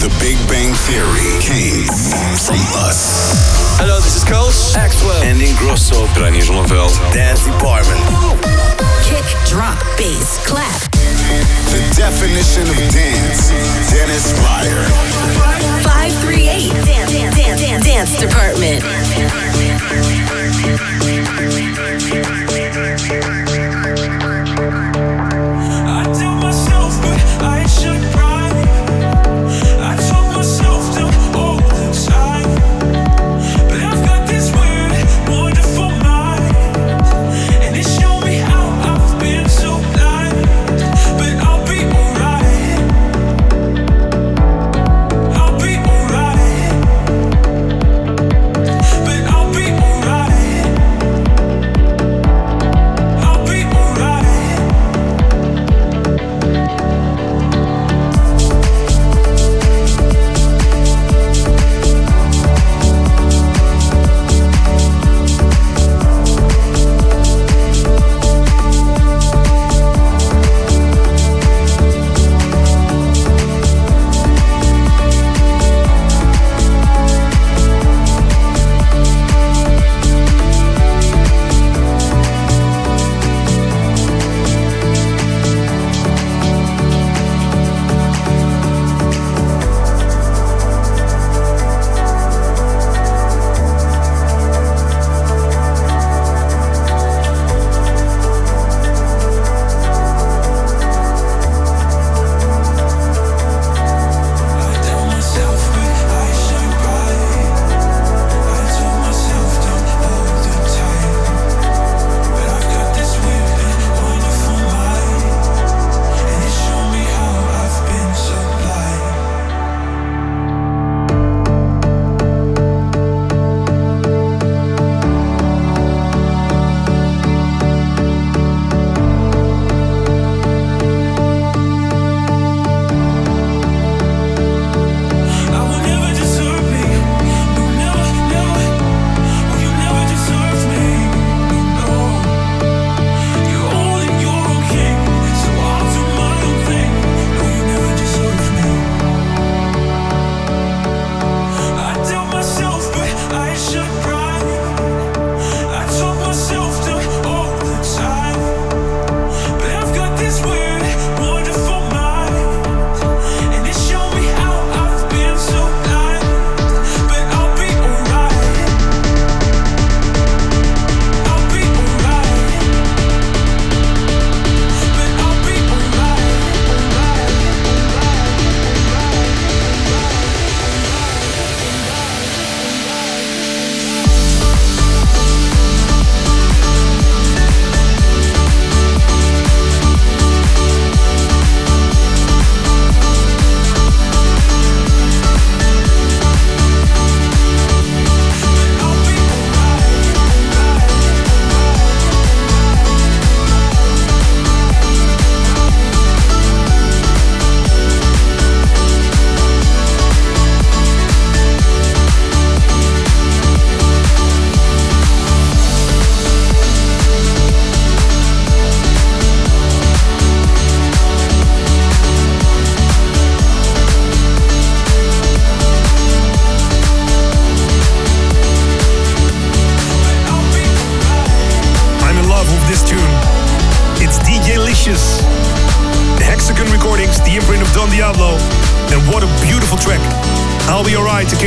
The Big Bang Theory came from us. Hello, this is Coast. Axwell. And Ingrosso. Pranijalo Veld. Dance Department. Kick, drop, bass, clap. The definition of dance. Dennis Ruyer. 538 Dance, dance, dance, dance,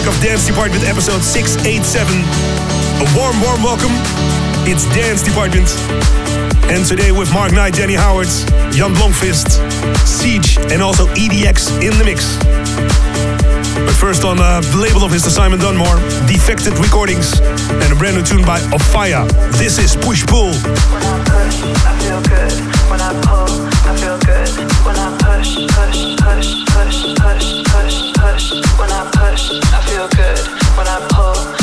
dance Department. episode 687. A warm, warm welcome. It's Dance Department. And today with Mark Knight, Danny Howard, Jan Blomqvist, Siege, and also EDX in the mix. But first on uh, the label of Mr. Simon Dunmore, Defected Recordings, and a brand new tune by Offaiah. This is Push Pull. When I push, I feel good. When I pull, I feel good. When I push, push, push, push, push, push, push. When I push, I feel good. When I pull,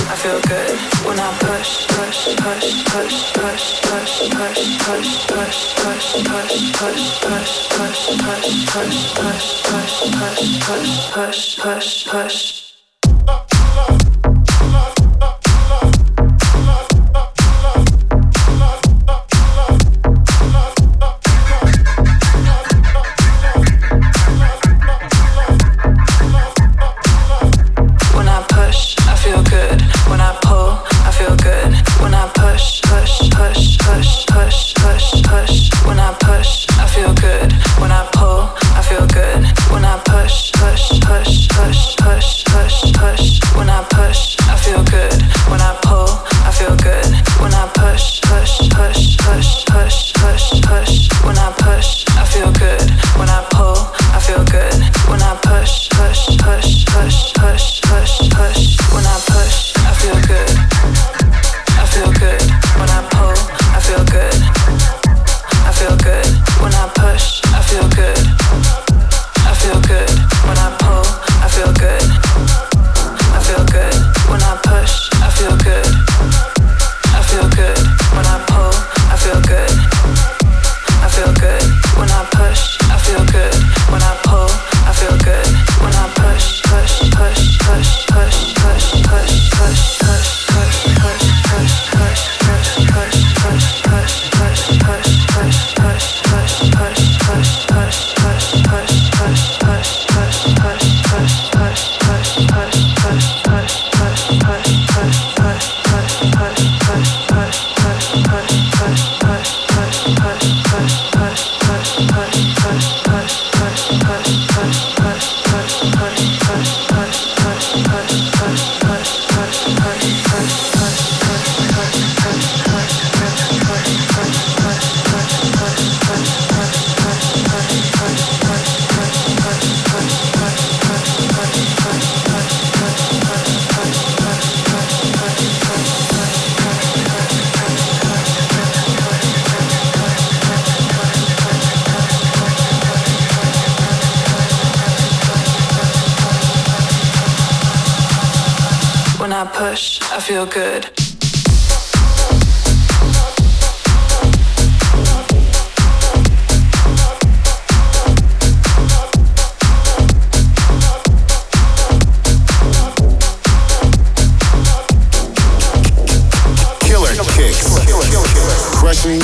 push, push, push. push, I feel good. Killer kicks. Crushing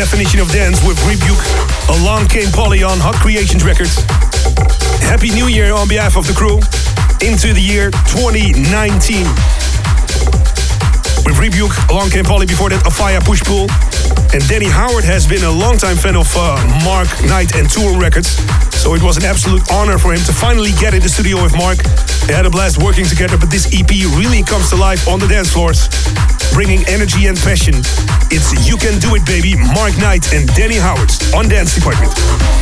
Definition of Dance with Rebuke. Along came Polly on Hot Creations Records. Happy New Year on behalf of the crew into the year 2019. With Rebuke, along came Polly before that, Offaiah Push Pull. And Danny Howard has been a longtime fan of uh, Mark Knight and Toolroom Records. So it was an absolute honor for him to finally get in the studio with Mark. They had a blast working together, but this EP really comes to life on the dance floors, bringing energy and passion. It's You Can Do It Baby, Mark Knight and Danny Howard on Dance Department.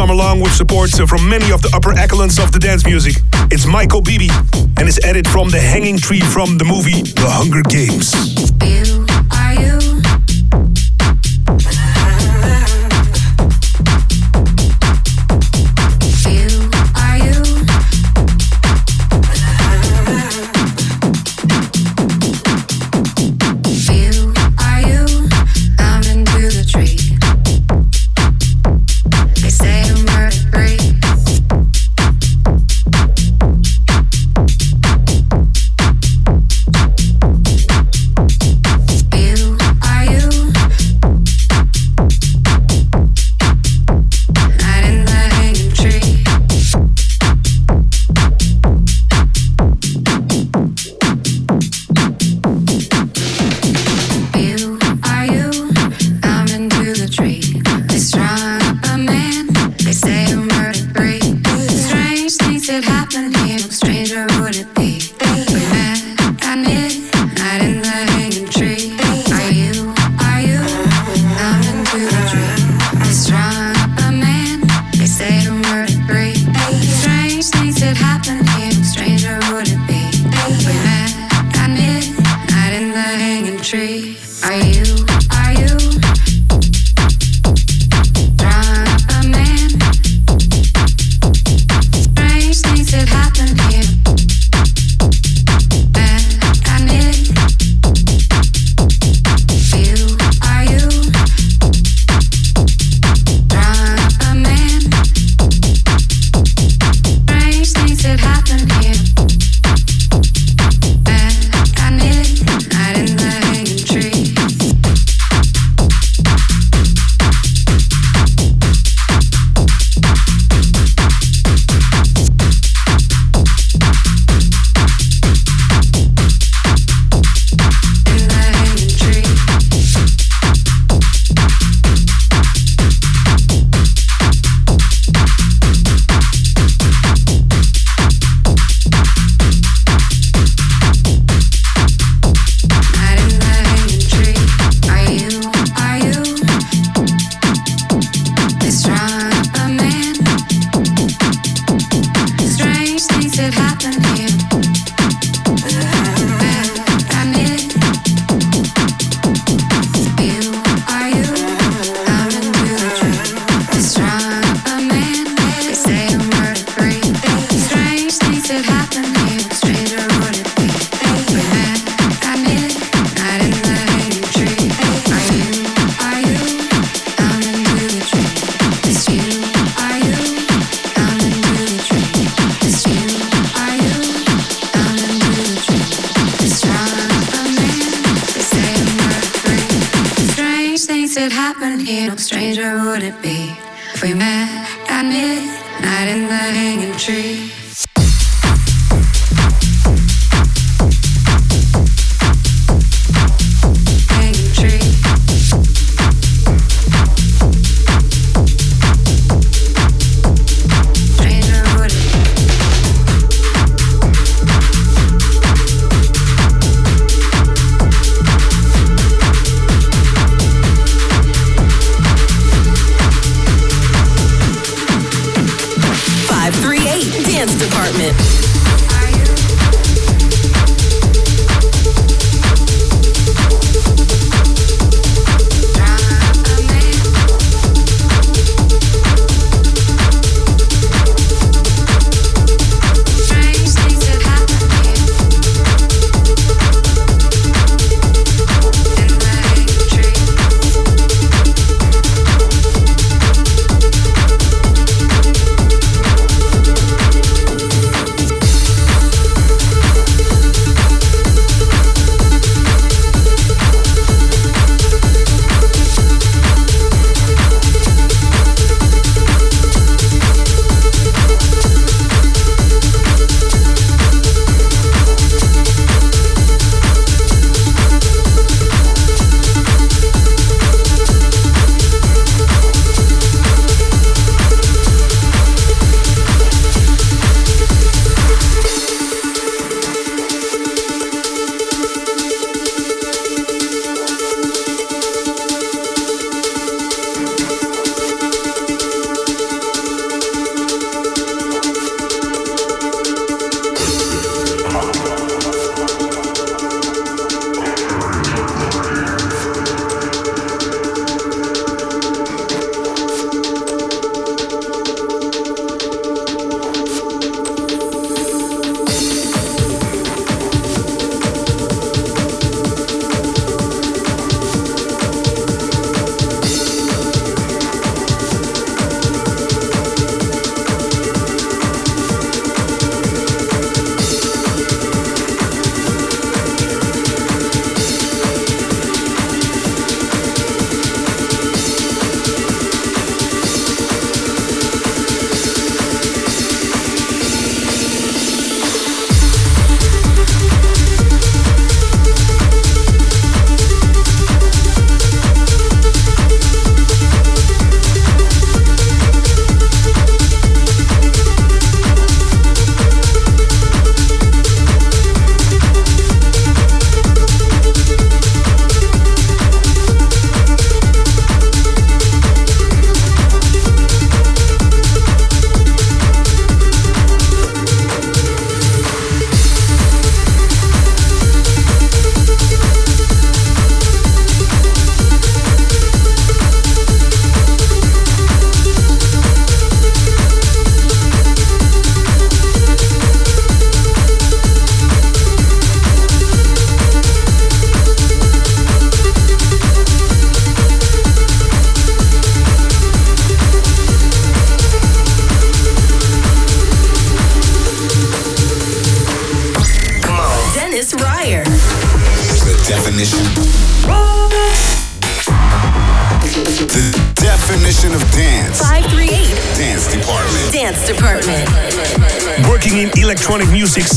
Summer long with support from many of the upper echelons of the dance music. It's Michael Bibi and is edit from the hanging tree from the movie The Hunger Games.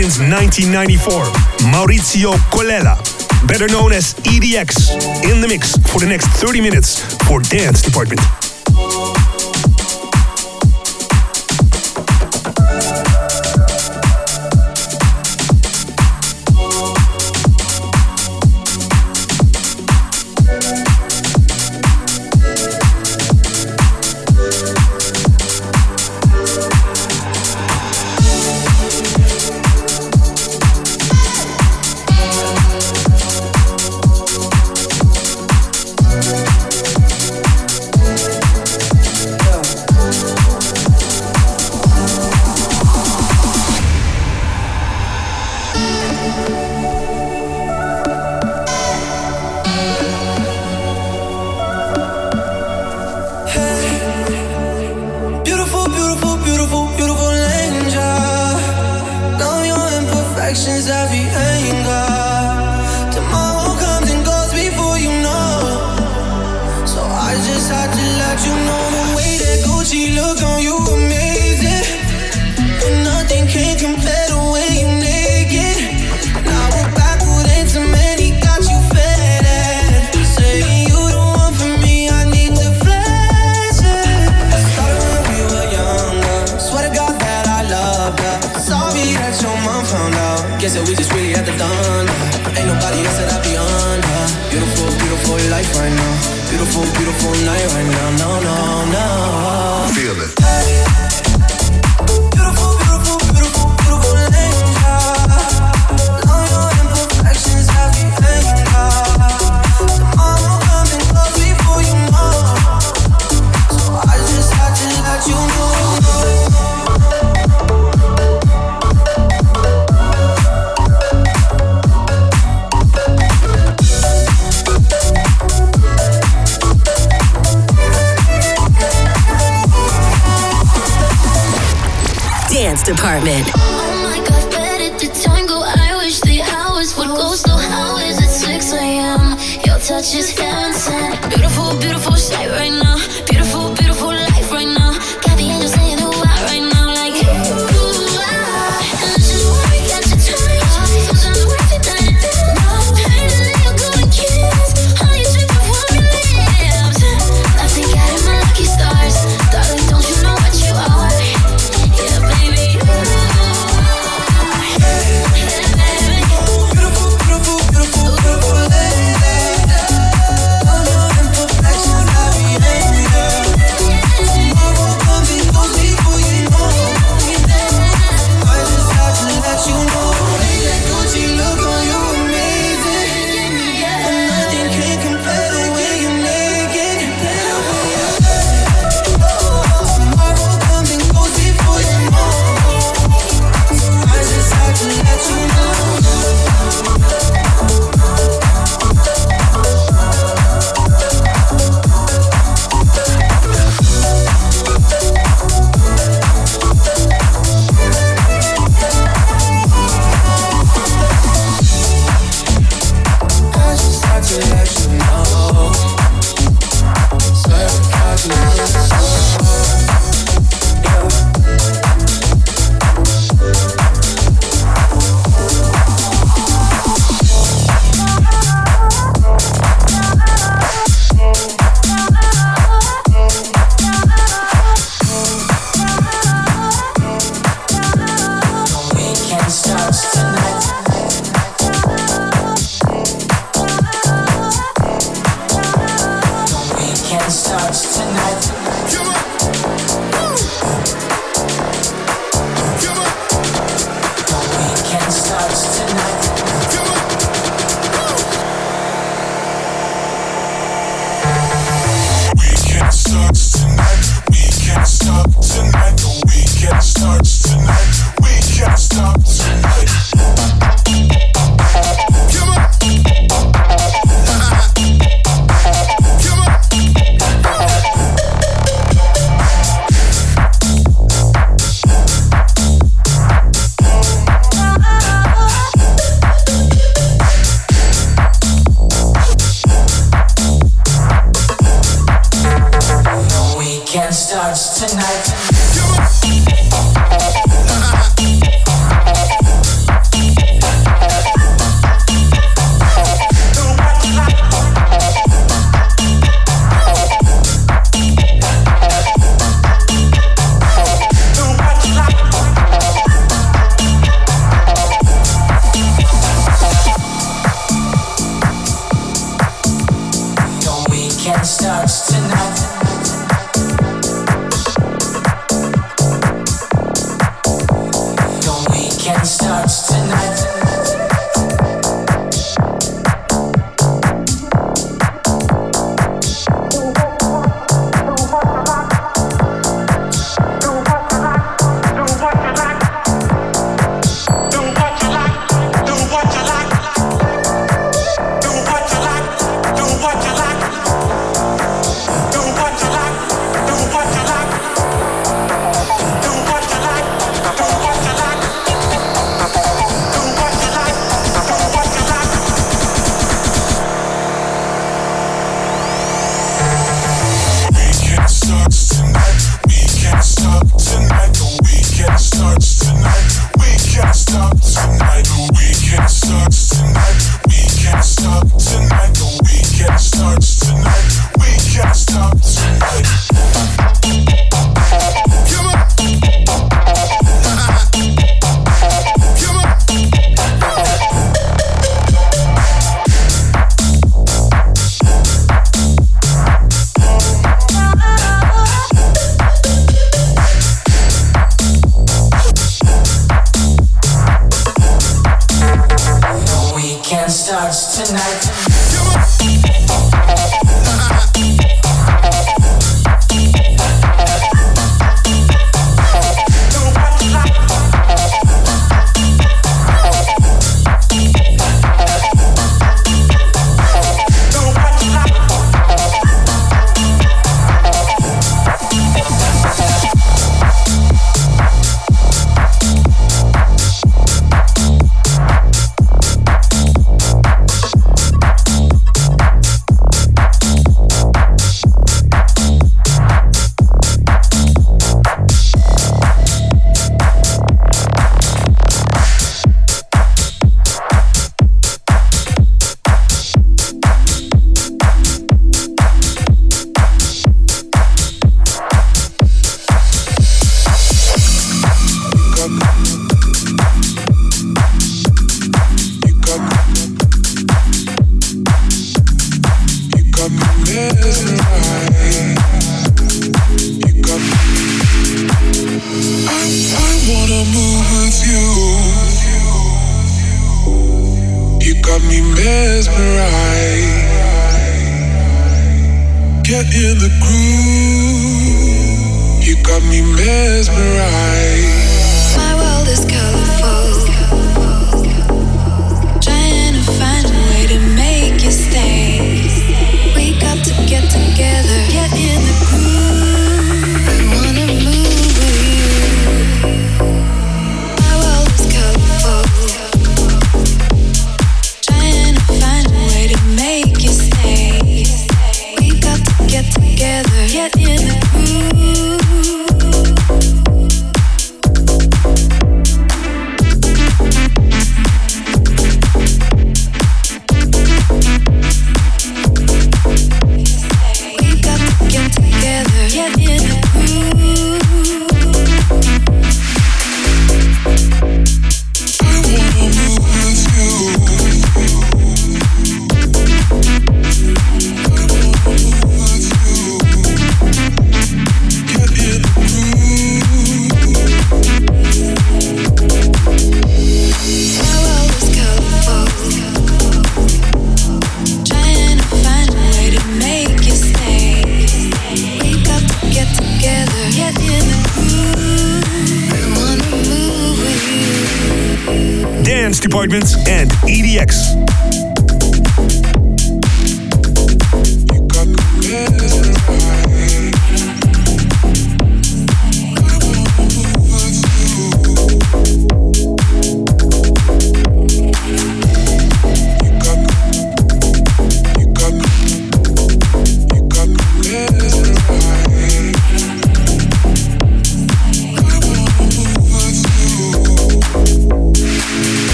since 1994, Maurizio Colella, better known as EDX, in the mix for the next 30 minutes for Dance Department.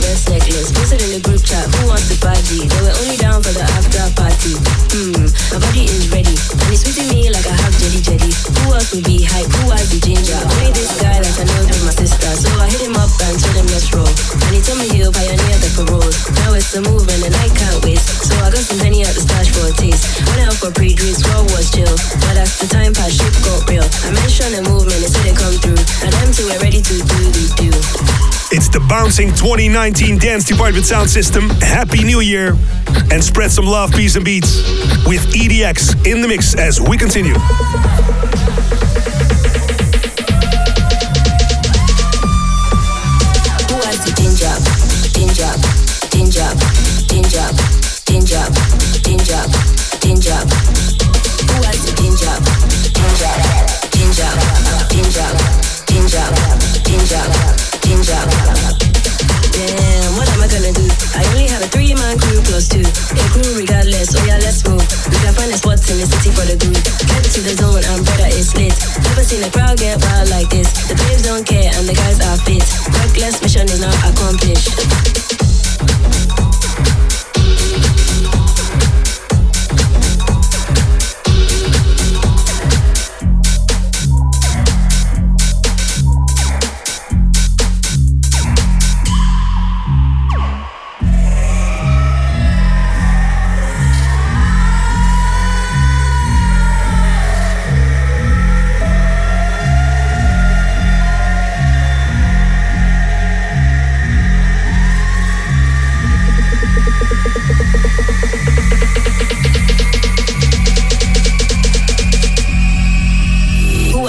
best necklace. Posted in the group chat, who wants the party? They were only down for the after party. Hmm, my body is ready. Bouncing 2019 Dance Department sound system. Happy New Year and spread some love, peace, and beats with EDX in the mix as we continue.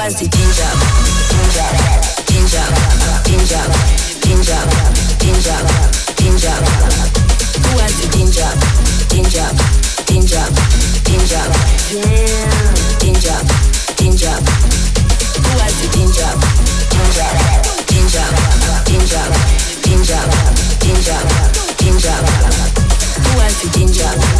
fancy. Who wants the ginger, ginger, ginger, ginger, ginger, ginger? Who wants the ginger, ginger, ginger, ginger, ginger, ginger, ginger? Who wants the ginger?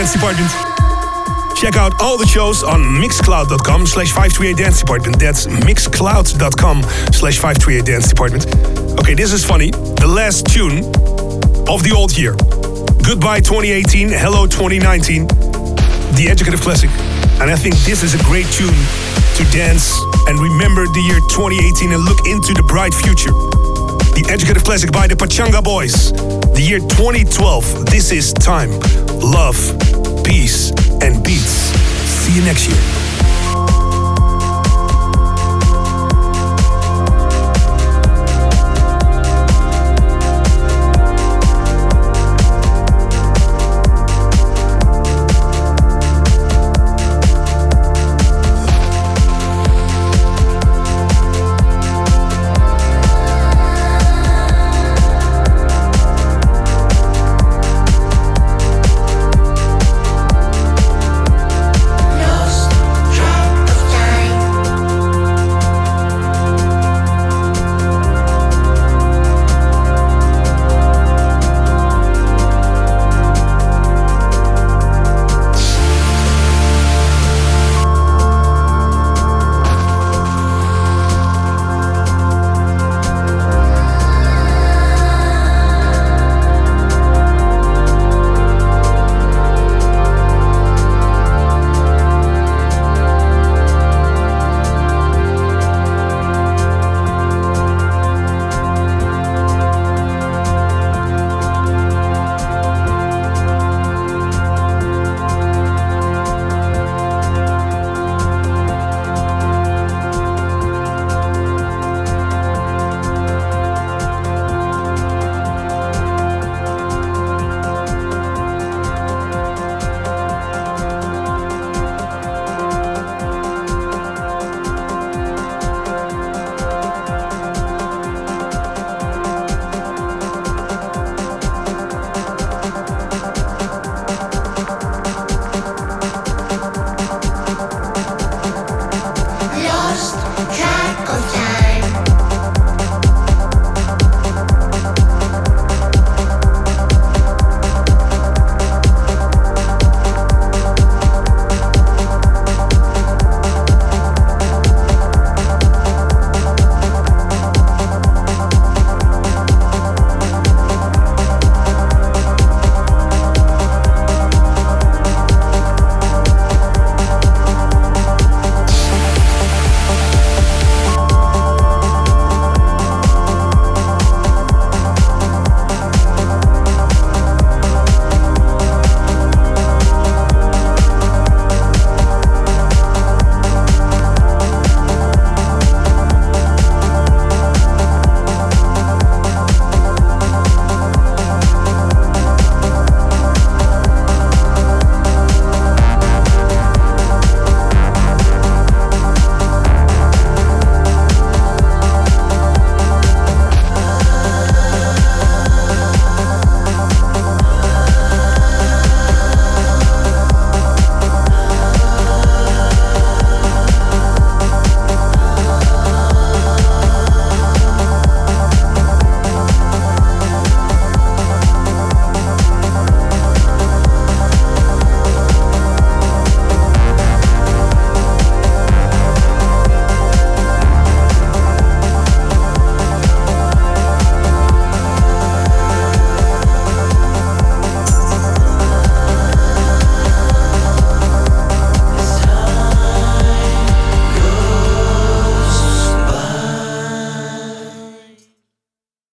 Dance Department. Check out all the shows on mixcloud.com slash 538 Dance Department. That's mixcloud.com slash 538 Dance Department. Okay, this is funny. The last tune of the old year. Goodbye 2018, hello 2019. The Educative Classic. And I think this is a great tune to dance and remember the year 2018 and look into the bright future. The Educative Classic by the Pachanga Boys. The year 2012. This is time love, peace, and beats. See you next year.